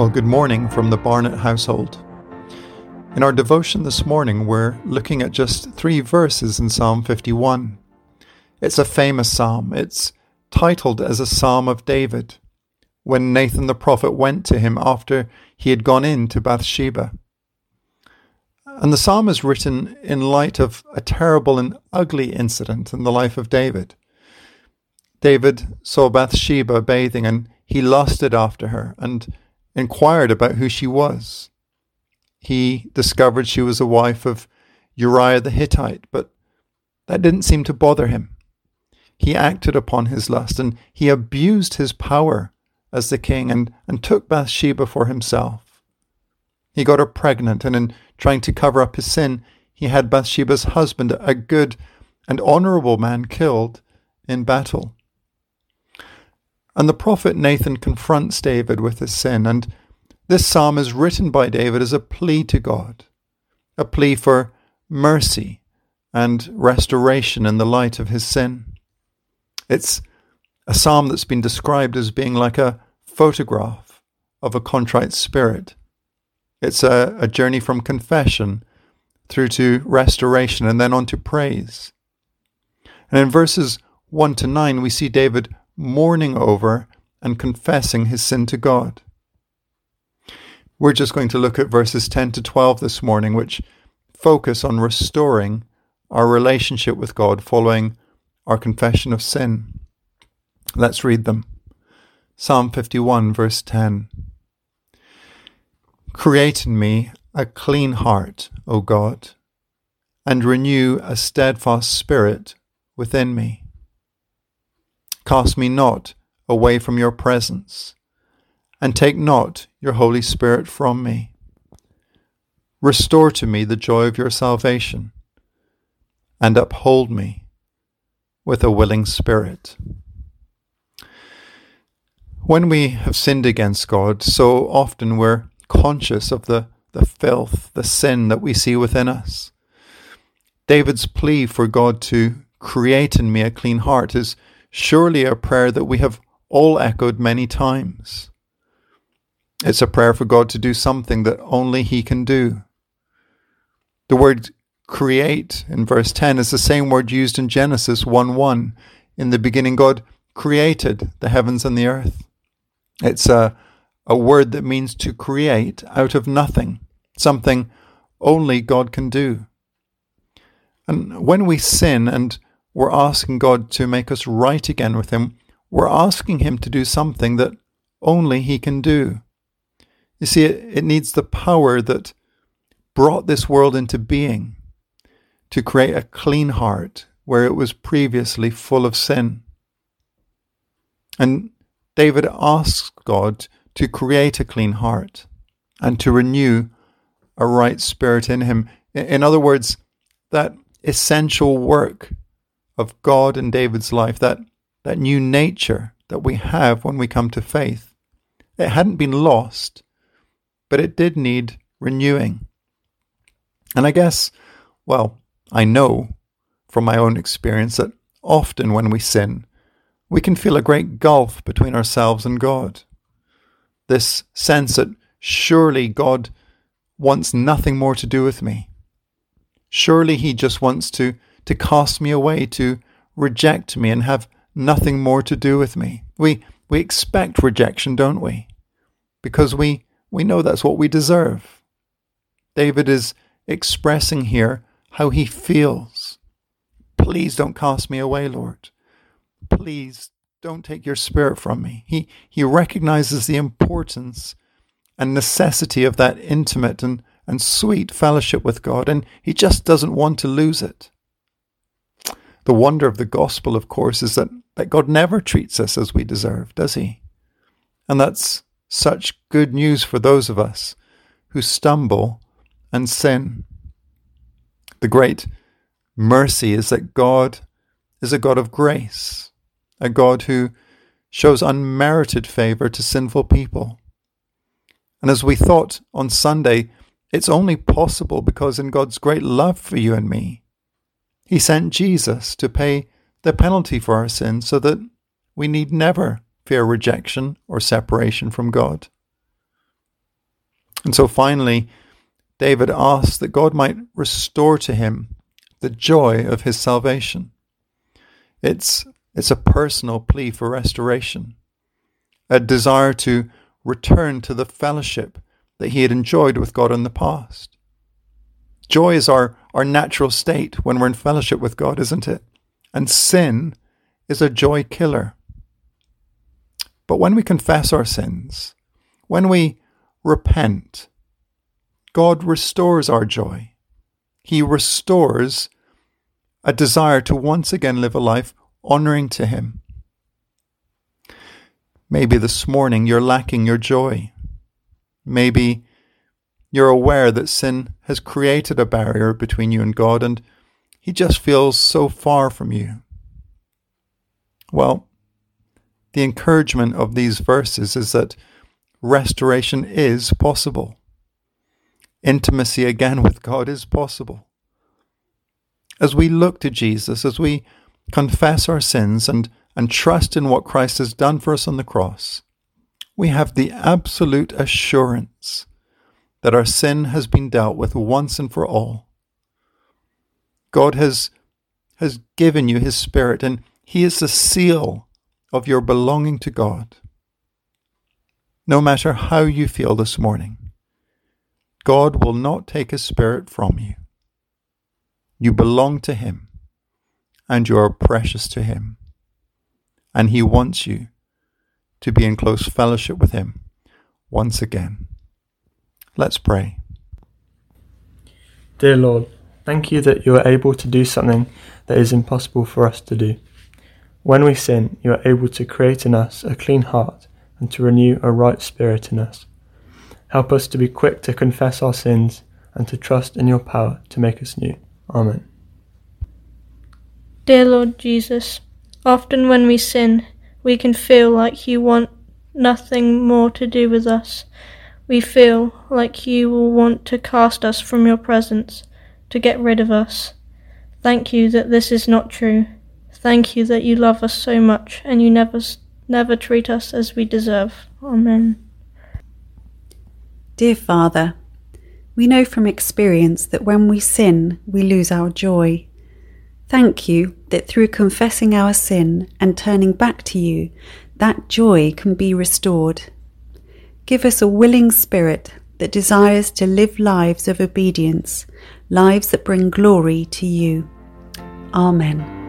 Well, good morning from the Barnett household. In our devotion this morning, we're looking at just three verses in Psalm 51. It's a famous psalm. It's titled as a Psalm of David, when Nathan the prophet went to him after he had gone in to Bathsheba. And the psalm is written in light of a terrible and ugly incident in the life of David. David saw Bathsheba bathing and he lusted after her and inquired about who she was. He discovered she was a wife of Uriah the Hittite, but that didn't seem to bother him. He acted upon his lust and he abused his power as the king and, and took Bathsheba for himself. He got her pregnant, and in trying to cover up his sin, he had Bathsheba's husband, a good and honorable man, killed in battle. And the prophet Nathan confronts David with his sin, and this psalm is written by David as a plea to God, a plea for mercy and restoration in the light of his sin. It's a psalm that's been described as being like a photograph of a contrite spirit. It's a, a journey from confession through to restoration and then on to praise. And in verses 1 to 9, we see David mourning over and confessing his sin to God. We're just going to look at verses 10 to 12 this morning, which focus on restoring our relationship with God following our confession of sin. Let's read them. Psalm 51, verse 10. Create in me a clean heart, O God, and renew a steadfast spirit within me. Cast me not away from your presence, and take not your Holy Spirit from me. Restore to me the joy of your salvation, and uphold me with a willing spirit. When we have sinned against God, so often we're conscious of the, the filth, the sin that we see within us. David's plea for God to create in me a clean heart is surely a prayer that we have all echoed many times. It's a prayer for God to do something that only He can do. The word create in verse 10 is the same word used in Genesis 1 1. In the beginning, God created the heavens and the earth. It's a, a word that means to create out of nothing, something only God can do. And when we sin and we're asking God to make us right again with Him. We're asking Him to do something that only He can do. You see, it, it needs the power that brought this world into being to create a clean heart where it was previously full of sin. And David asks God to create a clean heart and to renew a right spirit in him. In other words, that essential work of God and David's life, that, that new nature that we have when we come to faith. It hadn't been lost, but it did need renewing. And I guess, well, I know from my own experience that often when we sin, we can feel a great gulf between ourselves and God. This sense that surely God wants nothing more to do with me. Surely He just wants to to cast me away, to reject me and have nothing more to do with me. We, we expect rejection, don't we? Because we, we know that's what we deserve. David is expressing here how he feels. Please don't cast me away, Lord. Please don't take your spirit from me. He, he recognizes the importance and necessity of that intimate and, and sweet fellowship with God, and he just doesn't want to lose it. The wonder of the gospel, of course, is that, that God never treats us as we deserve, does He? And that's such good news for those of us who stumble and sin. The great mercy is that God is a God of grace, a God who shows unmerited favor to sinful people. And as we thought on Sunday, it's only possible because in God's great love for you and me, he sent Jesus to pay the penalty for our sins so that we need never fear rejection or separation from God. And so finally, David asks that God might restore to him the joy of his salvation. It's, it's a personal plea for restoration, a desire to return to the fellowship that he had enjoyed with God in the past. Joy is our, our natural state when we're in fellowship with God, isn't it? And sin is a joy killer. But when we confess our sins, when we repent, God restores our joy. He restores a desire to once again live a life honoring to Him. Maybe this morning you're lacking your joy. Maybe you're aware that sin has created a barrier between you and God and He just feels so far from you. Well, the encouragement of these verses is that restoration is possible. Intimacy again with God is possible. As we look to Jesus, as we confess our sins and and trust in what Christ has done for us on the cross, we have the absolute assurance that our sin has been dealt with once and for all. God has, has given you His Spirit, and He is the seal of your belonging to God. No matter how you feel this morning, God will not take His Spirit from you. You belong to Him, and you are precious to Him and He wants you to be in close fellowship with Him once again. Let's pray. Dear Lord, thank you that you are able to do something that is impossible for us to do. When we sin, you are able to create in us a clean heart and to renew a right spirit in us. Help us to be quick to confess our sins and to trust in your power to make us new. Amen. Dear Lord Jesus, Often when we sin, we can feel like you want nothing more to do with us. We feel like you will want to cast us from your presence, to get rid of us. Thank you that this is not true. Thank you that you love us so much and you never never treat us as we deserve. Amen. Dear Father, we know from experience that when we sin, we lose our joy. Thank you that through confessing our sin and turning back to you, that joy can be restored. Give us a willing spirit that desires to live lives of obedience, lives that bring glory to you. Amen.